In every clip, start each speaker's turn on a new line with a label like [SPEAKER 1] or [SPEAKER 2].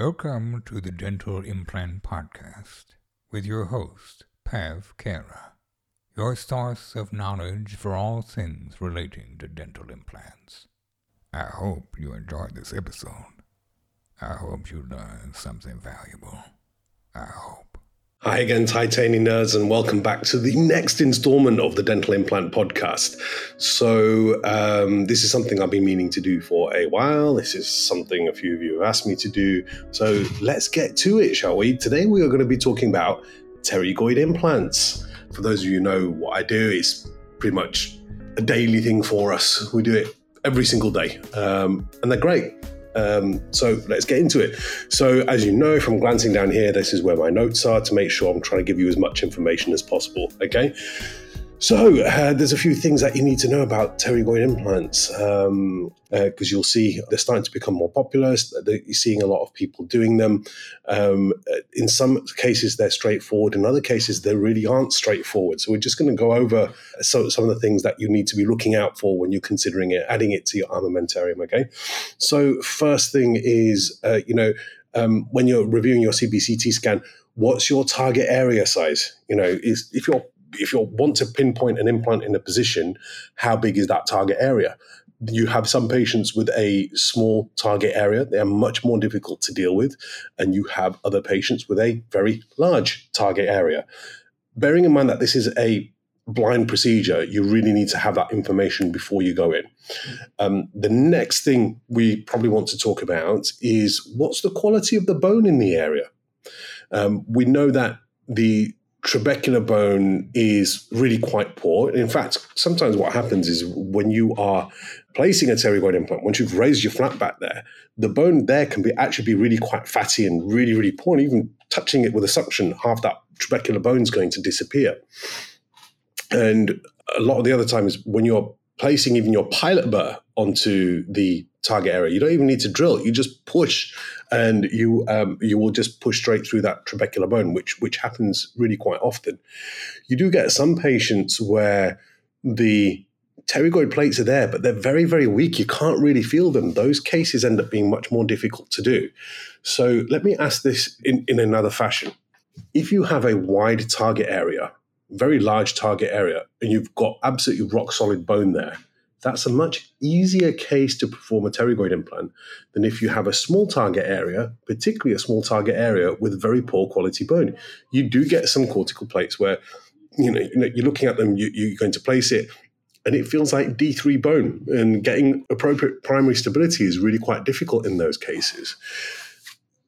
[SPEAKER 1] Welcome to the Dental Implant Podcast with your host, Pav Kara, your source of knowledge for all things relating to dental implants. I hope you enjoyed this episode. I hope you learned something valuable. I hope.
[SPEAKER 2] Hi again, titanium nerds, and welcome back to the next installment of the Dental Implant Podcast. So, um, this is something I've been meaning to do for a while. This is something a few of you have asked me to do. So, let's get to it, shall we? Today, we are going to be talking about pterygoid implants. For those of you who know what I do, it's pretty much a daily thing for us. We do it every single day, um, and they're great. Um, so let's get into it. So, as you know from glancing down here, this is where my notes are to make sure I'm trying to give you as much information as possible. Okay. So uh, there's a few things that you need to know about pterygoid implants because um, uh, you'll see they're starting to become more popular. You're seeing a lot of people doing them. Um, in some cases, they're straightforward. In other cases, they really aren't straightforward. So we're just going to go over some, some of the things that you need to be looking out for when you're considering it, adding it to your armamentarium. Okay. So first thing is, uh, you know, um, when you're reviewing your CBCT scan, what's your target area size? You know, is if you're if you want to pinpoint an implant in a position, how big is that target area? You have some patients with a small target area, they are much more difficult to deal with. And you have other patients with a very large target area. Bearing in mind that this is a blind procedure, you really need to have that information before you go in. Um, the next thing we probably want to talk about is what's the quality of the bone in the area? Um, we know that the trabecular bone is really quite poor. In fact, sometimes what happens is when you are placing a pterygoid implant, once you've raised your flap back there, the bone there can be actually be really quite fatty and really, really poor. And even touching it with a suction, half that trabecular bone is going to disappear. And a lot of the other times when you're placing even your pilot burr onto the target area. You don't even need to drill. You just push, and you um, you will just push straight through that trabecular bone, which which happens really quite often. You do get some patients where the pterygoid plates are there, but they're very very weak. You can't really feel them. Those cases end up being much more difficult to do. So let me ask this in, in another fashion. If you have a wide target area, very large target area, and you've got absolutely rock solid bone there, that's a much easier case to perform a pterygoid implant than if you have a small target area, particularly a small target area with very poor quality bone. You do get some cortical plates where you know, you you're looking at them, you, you're going to place it, and it feels like D3 bone, and getting appropriate primary stability is really quite difficult in those cases.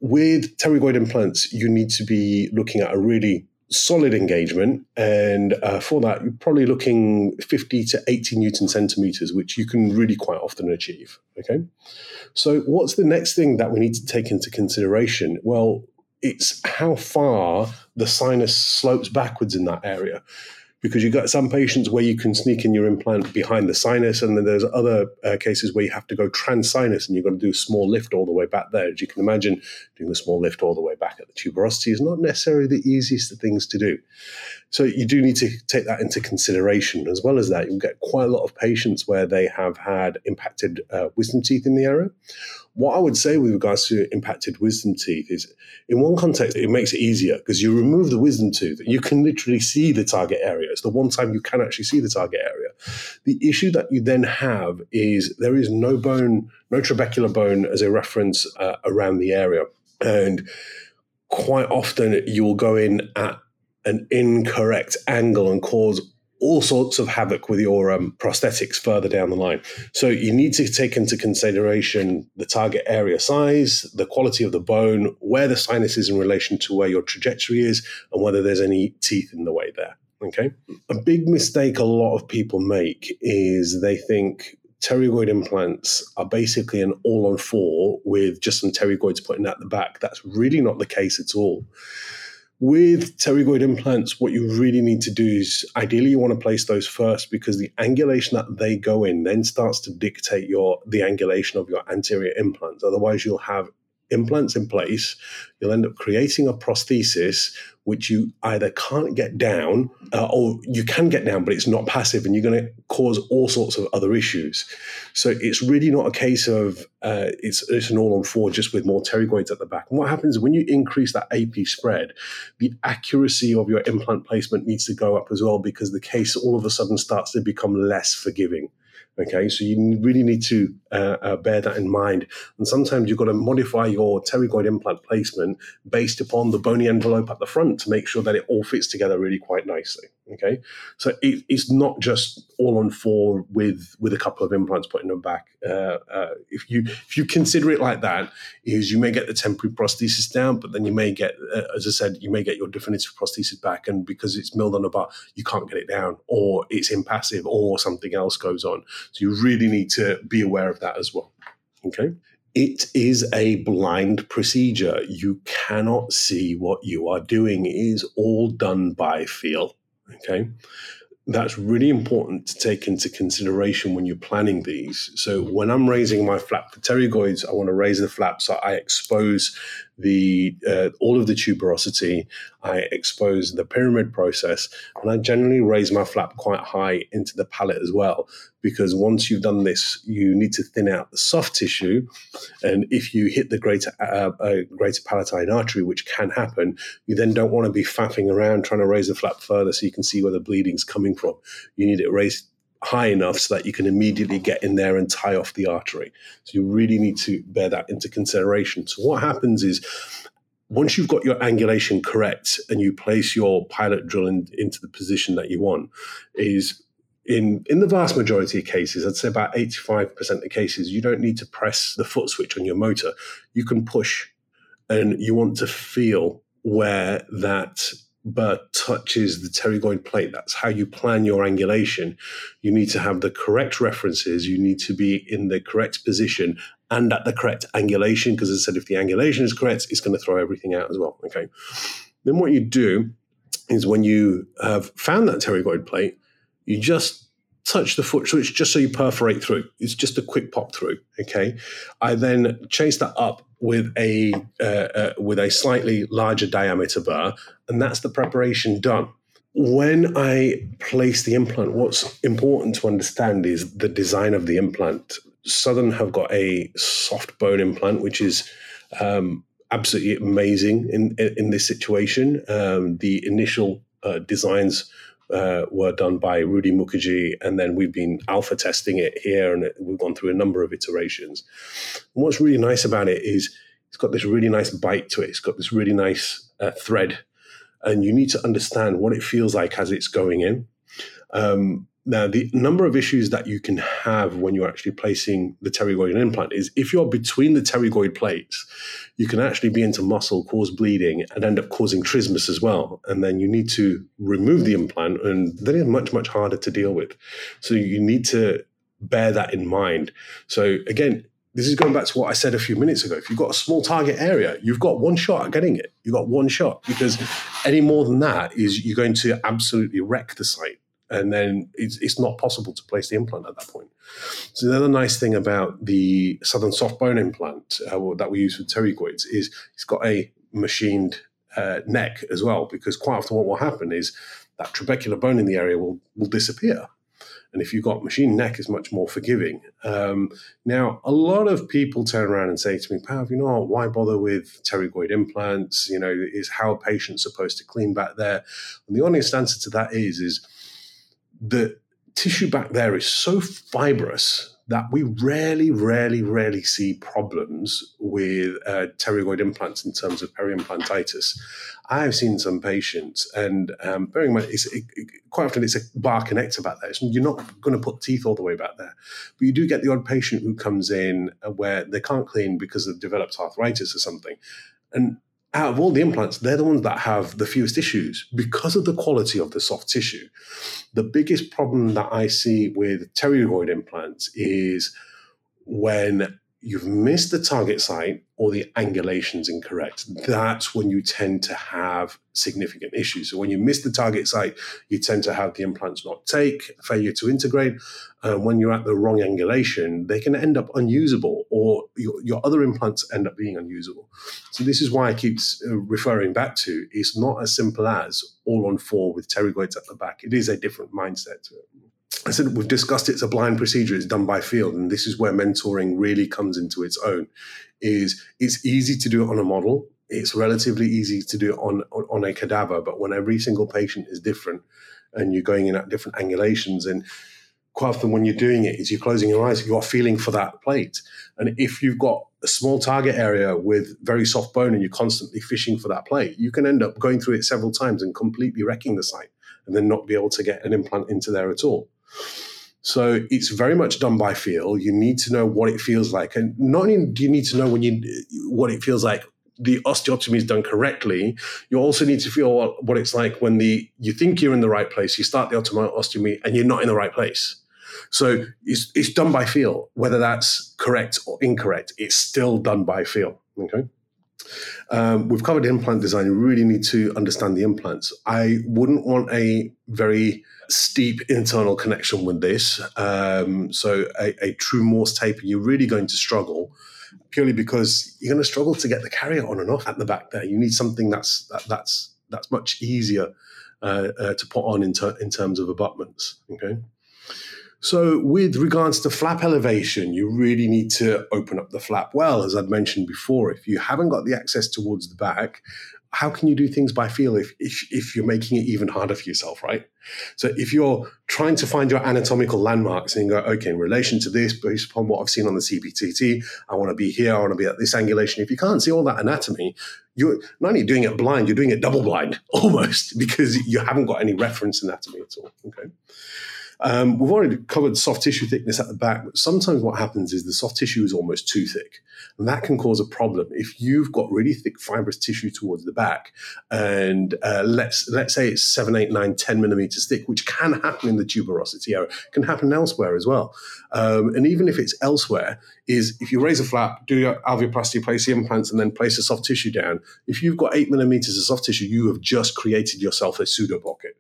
[SPEAKER 2] With pterygoid implants, you need to be looking at a really solid engagement. And uh, for that, you're probably looking 50 to 80 Newton centimeters, which you can really quite often achieve. Okay. So, what's the next thing that we need to take into consideration? Well, it's how far the sinus slopes backwards in that area because you've got some patients where you can sneak in your implant behind the sinus, and then there's other uh, cases where you have to go trans-sinus and you've got to do a small lift all the way back there. As you can imagine, doing a small lift all the way back at the tuberosity is not necessarily the easiest of things to do. So you do need to take that into consideration. As well as that, you get quite a lot of patients where they have had impacted uh, wisdom teeth in the area. What I would say with regards to impacted wisdom teeth is, in one context, it makes it easier because you remove the wisdom tooth, you can literally see the target area. It's the one time you can actually see the target area. The issue that you then have is there is no bone, no trabecular bone as a reference uh, around the area, and quite often you will go in at an incorrect angle and cause all sorts of havoc with your um, prosthetics further down the line. So you need to take into consideration the target area size, the quality of the bone, where the sinus is in relation to where your trajectory is, and whether there's any teeth in the way there. Okay. A big mistake a lot of people make is they think pterygoid implants are basically an all on four with just some pterygoids putting at the back. That's really not the case at all. With pterygoid implants, what you really need to do is ideally you want to place those first because the angulation that they go in then starts to dictate your the angulation of your anterior implants. Otherwise, you'll have implants in place, you'll end up creating a prosthesis which you either can't get down uh, or you can get down, but it's not passive and you're going to cause all sorts of other issues. So it's really not a case of uh, it's, it's an all on four just with more pterygoids at the back. And what happens when you increase that AP spread, the accuracy of your implant placement needs to go up as well because the case all of a sudden starts to become less forgiving. Okay, so you really need to uh, uh, bear that in mind. And sometimes you've got to modify your pterygoid implant placement based upon the bony envelope at the front to make sure that it all fits together really quite nicely. Okay, so it, it's not just all on four with with a couple of implants put in the back. Uh, uh, if you if you consider it like that, is you may get the temporary prosthesis down, but then you may get, uh, as I said, you may get your definitive prosthesis back, and because it's milled on the bar, you can't get it down, or it's impassive, or something else goes on. So you really need to be aware of that as well. Okay. It is a blind procedure. You cannot see what you are doing. It is all done by feel. Okay. That's really important to take into consideration when you're planning these. So, when I'm raising my flap for pterygoids, I want to raise the flap so I expose the uh, all of the tuberosity. I expose the pyramid process, and I generally raise my flap quite high into the palate as well. Because once you've done this, you need to thin out the soft tissue, and if you hit the greater uh, uh, greater palatine artery, which can happen, you then don't want to be faffing around trying to raise the flap further so you can see where the bleeding's coming from. You need it raised high enough so that you can immediately get in there and tie off the artery. So you really need to bear that into consideration. So what happens is once you've got your angulation correct and you place your pilot drill in, into the position that you want, is in in the vast majority of cases, I'd say about 85% of cases, you don't need to press the foot switch on your motor. You can push and you want to feel where that bur touches the pterygoid plate. That's how you plan your angulation. You need to have the correct references. You need to be in the correct position and at the correct angulation. Because as I said, if the angulation is correct, it's going to throw everything out as well. Okay. Then what you do is when you have found that pterygoid plate, you just touch the foot switch just so you perforate through. It's just a quick pop through. Okay. I then chase that up with a uh, uh, with a slightly larger diameter burr, and that's the preparation done. When I place the implant, what's important to understand is the design of the implant. Southern have got a soft bone implant, which is um, absolutely amazing in, in, in this situation. Um, the initial uh, designs uh, were done by Rudy Mukherjee, and then we've been alpha testing it here, and we've gone through a number of iterations. And what's really nice about it is it's got this really nice bite to it. It's got this really nice uh, thread, and you need to understand what it feels like as it's going in. Um, now, the number of issues that you can have when you're actually placing the pterygoid implant is if you're between the pterygoid plates, you can actually be into muscle, cause bleeding, and end up causing trismus as well. And then you need to remove the implant, and that is much, much harder to deal with. So you need to bear that in mind. So again, this is going back to what I said a few minutes ago. If you've got a small target area, you've got one shot at getting it. You've got one shot because any more than that is you're going to absolutely wreck the site and then it's, it's not possible to place the implant at that point. So the other nice thing about the Southern soft bone implant uh, that we use for pterygoids is it's got a machined uh, neck as well, because quite often what will happen is that trabecular bone in the area will will disappear. And if you've got machine neck, is much more forgiving. Um, now, a lot of people turn around and say to me, Pav, you know, why bother with pterygoid implants? You know, is how a patient supposed to clean back there? And the honest answer to that is, is the tissue back there is so fibrous that we rarely, rarely, rarely see problems with uh, pterygoid implants in terms of periimplantitis. I have seen some patients, and um, bearing in mind, it, it, quite often it's a bar connector back there. So you're not going to put teeth all the way back there. But you do get the odd patient who comes in uh, where they can't clean because they've developed arthritis or something. And out of all the implants, they're the ones that have the fewest issues because of the quality of the soft tissue. The biggest problem that I see with pterygoid implants is when you've missed the target site or the angulation's incorrect, that's when you tend to have significant issues. So when you miss the target site, you tend to have the implants not take, failure to integrate. And when you're at the wrong angulation, they can end up unusable or your, your other implants end up being unusable. So this is why I keep uh, referring back to it's not as simple as all on four with pterygoids at the back. It is a different mindset to it. I said we've discussed it's a blind procedure. It's done by field, and this is where mentoring really comes into its own. Is it's easy to do it on a model. It's relatively easy to do it on on a cadaver, but when every single patient is different, and you're going in at different angulations, and quite often when you're doing it, is you're closing your eyes, you are feeling for that plate, and if you've got a small target area with very soft bone, and you're constantly fishing for that plate, you can end up going through it several times and completely wrecking the site, and then not be able to get an implant into there at all. So it's very much done by feel. You need to know what it feels like, and not only do you need to know when you what it feels like. The osteotomy is done correctly. You also need to feel what, what it's like when the you think you're in the right place. You start the osteotomy and you're not in the right place. So it's, it's done by feel, whether that's correct or incorrect. It's still done by feel. Okay. Um, we've covered implant design. You really need to understand the implants. I wouldn't want a very steep internal connection with this. Um, so a, a, true Morse taper, you're really going to struggle purely because you're going to struggle to get the carrier on and off at the back there. You need something that's that, that's that's much easier uh, uh, to put on in, ter- in terms of abutments. Okay. So, with regards to flap elevation, you really need to open up the flap well, as I'd mentioned before. If you haven't got the access towards the back, how can you do things by feel if, if, if you're making it even harder for yourself, right? So if you're trying to find your anatomical landmarks and you go, okay, in relation to this, based upon what I've seen on the CBCT, I want to be here, I want to be at this angulation. If you can't see all that anatomy, you're not only doing it blind, you're doing it double blind almost because you haven't got any reference anatomy at all. Okay. Um, we've already covered soft tissue thickness at the back, but sometimes what happens is the soft tissue is almost too thick. And that can cause a problem. If you've got really thick fibrous tissue towards the back, and uh, let's let's say it's seven, eight, nine, 10 millimeters thick, which can happen in the tuberosity area, can happen elsewhere as well. Um, and even if it's elsewhere, is if you raise a flap, do your alveoplasty, place the implants, and then place the soft tissue down. If you've got eight millimeters of soft tissue, you have just created yourself a pseudo pocket.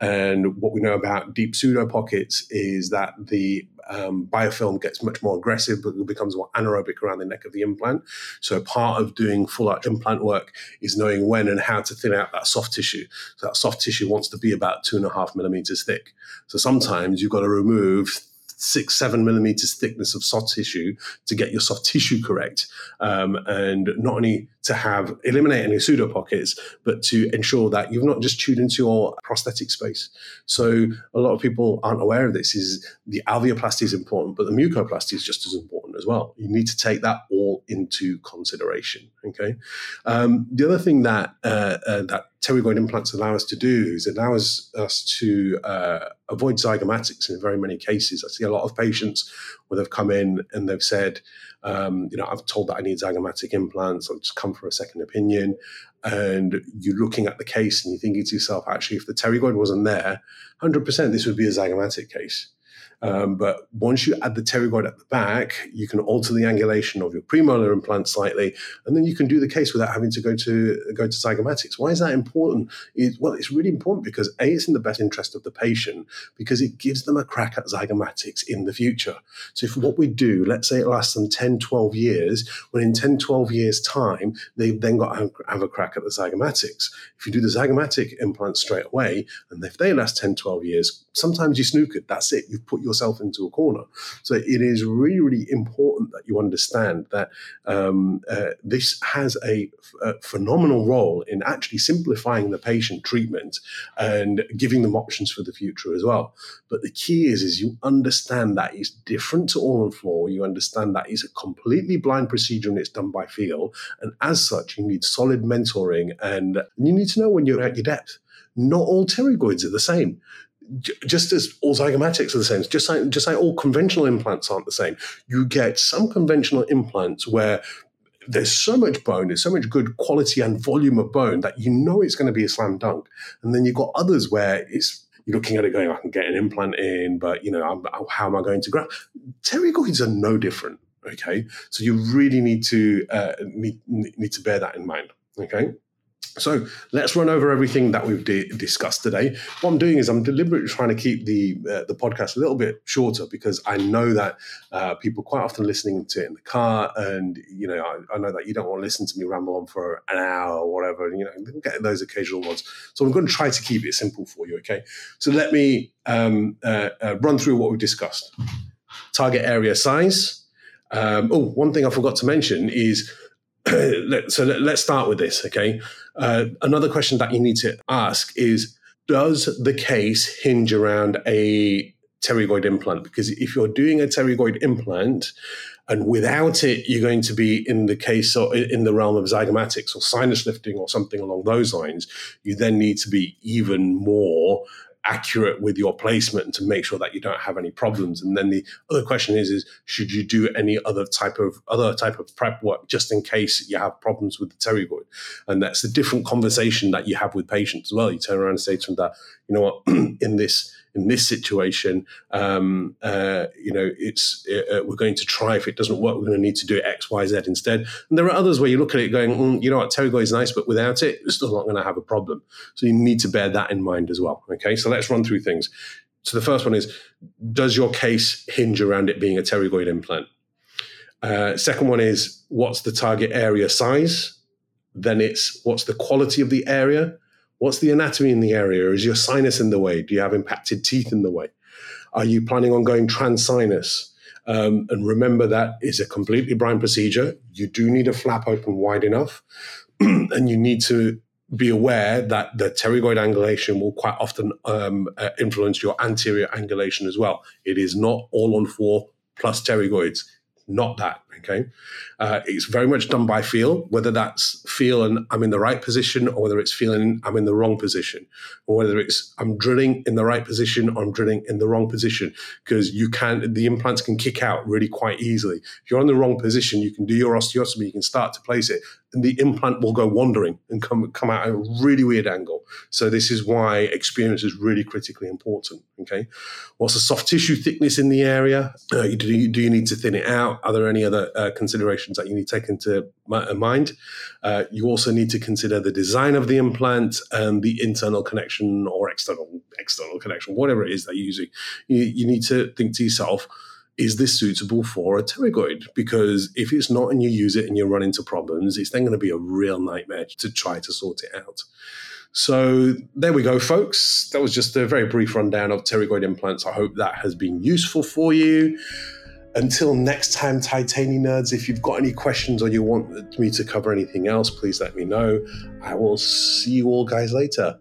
[SPEAKER 2] And what we know about deep pseudo pockets is that the um, biofilm gets much more aggressive, but it becomes more anaerobic around the neck of the implant. So part of doing full arch implant work is knowing when and how to thin out that soft tissue. So that soft tissue wants to be about two and a half millimeters thick. So sometimes you've got to remove six, seven millimeters thickness of soft tissue to get your soft tissue correct. Um, and not only to have eliminate any pseudo pockets, but to ensure that you've not just chewed into your prosthetic space. So a lot of people aren't aware of this is the alveoplasty is important, but the mucoplasty is just as important as well. You need to take that all into consideration. Okay. Um, the other thing that uh, uh, that pterygoid implants allow us to do is it allows us to uh, avoid zygomatics in very many cases. I see a lot of patients where they've come in and they've said, um, you know, I've told that I need zygomatic implants. I've just come for a second opinion. And you're looking at the case and you're thinking to yourself, actually, if the pterygoid wasn't there, 100% this would be a zygomatic case. Um, but once you add the pterygoid at the back, you can alter the angulation of your premolar implant slightly, and then you can do the case without having to go to go to zygomatics. Why is that important? It, well, it's really important because a, it's in the best interest of the patient because it gives them a crack at zygomatics in the future. So if what we do, let's say it lasts them 10, 12 years, when in 10, 12 years time, they've then got to have a crack at the zygomatics. If you do the zygomatic implant straight away, and if they last 10, 12 years, sometimes you snook it. That's it. You've put yourself into a corner. So it is really, really important that you understand that um, uh, this has a, phenomenal role in actually simplifying the patient treatment and giving them options for the future as well. But the key is, is you understand that it's different to on four. You understand that it's a completely blind procedure and it's done by feel. And as such, you need solid mentoring and you need to know when you're at your depth. Not all pterygoids are the same just as all zygomatics are the same, just like, just like all conventional implants aren't the same. You get some conventional implants where there's so much bone, there's so much good quality and volume of bone that you know it's going to be a slam dunk. And then you've got others where it's you're looking at it going, I can get an implant in, but you know, I'm, how am I going to grab? Pterygoids are no different. Okay, so you really need to uh, need, need to bear that in mind. Okay. So let's run over everything that we've discussed today. What I'm doing is I'm deliberately trying to keep the uh, the podcast a little bit shorter because I know that uh, people quite often listening to it in the car, and you know I, I, know that you don't want to listen to me ramble on for an hour or whatever. And, you know, get those occasional ones. So I'm going to try to keep it simple for you. Okay. So let me um, uh, uh run through what we've discussed. Target area size. Um, oh, one thing I forgot to mention is so let, us start with this, okay? Uh, another question that you need to ask is Does the case hinge around a pterygoid implant? Because if you're doing a pterygoid implant, and without it, you're going to be in the case or in the realm of zygomatics or sinus lifting or something along those lines. You then need to be even more accurate with your placement to make sure that you don't have any problems. And then the other question is, is should you do any other type of other type of prep work just in case you have problems with the pterygoid? And that's a different conversation that you have with patients as well. You turn around and say to them that, you know what, in this in this situation, um, uh, you know, it's uh, uh, we're going to try. If it doesn't work, we're going to need to do X, Y, Z instead. And there are others where you look at it going, mm, you know what, pterygoid is nice, but without it, we're still not going to have a problem. So you need to bear that in mind as well. Okay, so let's run through things. So the first one is, does your case hinge around it being a pterygoid implant? Uh, second one is, what's the target area size? Then it's what's the quality of the area? What's the anatomy in the area? Is your sinus in the way? Do you have impacted teeth in the way? Are you planning on going transsinus? Um, and remember that is a completely blind procedure. You do need a flap open wide enough, and you need to be aware that the pterygoid angulation will quite often um, uh, influence your anterior angulation as well. It is not all on four plus pterygoids not that. Okay. Uh, it's very much done by feel, whether that's feeling I'm in the right position or whether it's feeling I'm in the wrong position, or whether it's I'm drilling in the right position or I'm drilling in the wrong position. Because you can, the implants can kick out really quite easily. If you're in the wrong position, you can do your osteotomy, you can start to place it, and the implant will go wandering and come, come out at a really weird angle. So this is why experience is really critically important. Okay. What's the soft tissue thickness in the area? Uh, do, you, do you need to thin it out? Are there any other uh, considerations that you need to take into uh, mind? Uh, you also need to consider the design of the implant and the internal connection or external external connection, whatever it is that you're using. You, you need to think to yourself, is this suitable for a pterygoid? Because if it's not and you use it and you run into problems, it's then going to be a real nightmare to try to sort it out. So there we go, folks. That was just a very brief rundown of pterygoid implants. I hope that has been useful for you. Until next time, Titani nerds, if you've got any questions or you want me to cover anything else, please let me know. I will see you all guys later.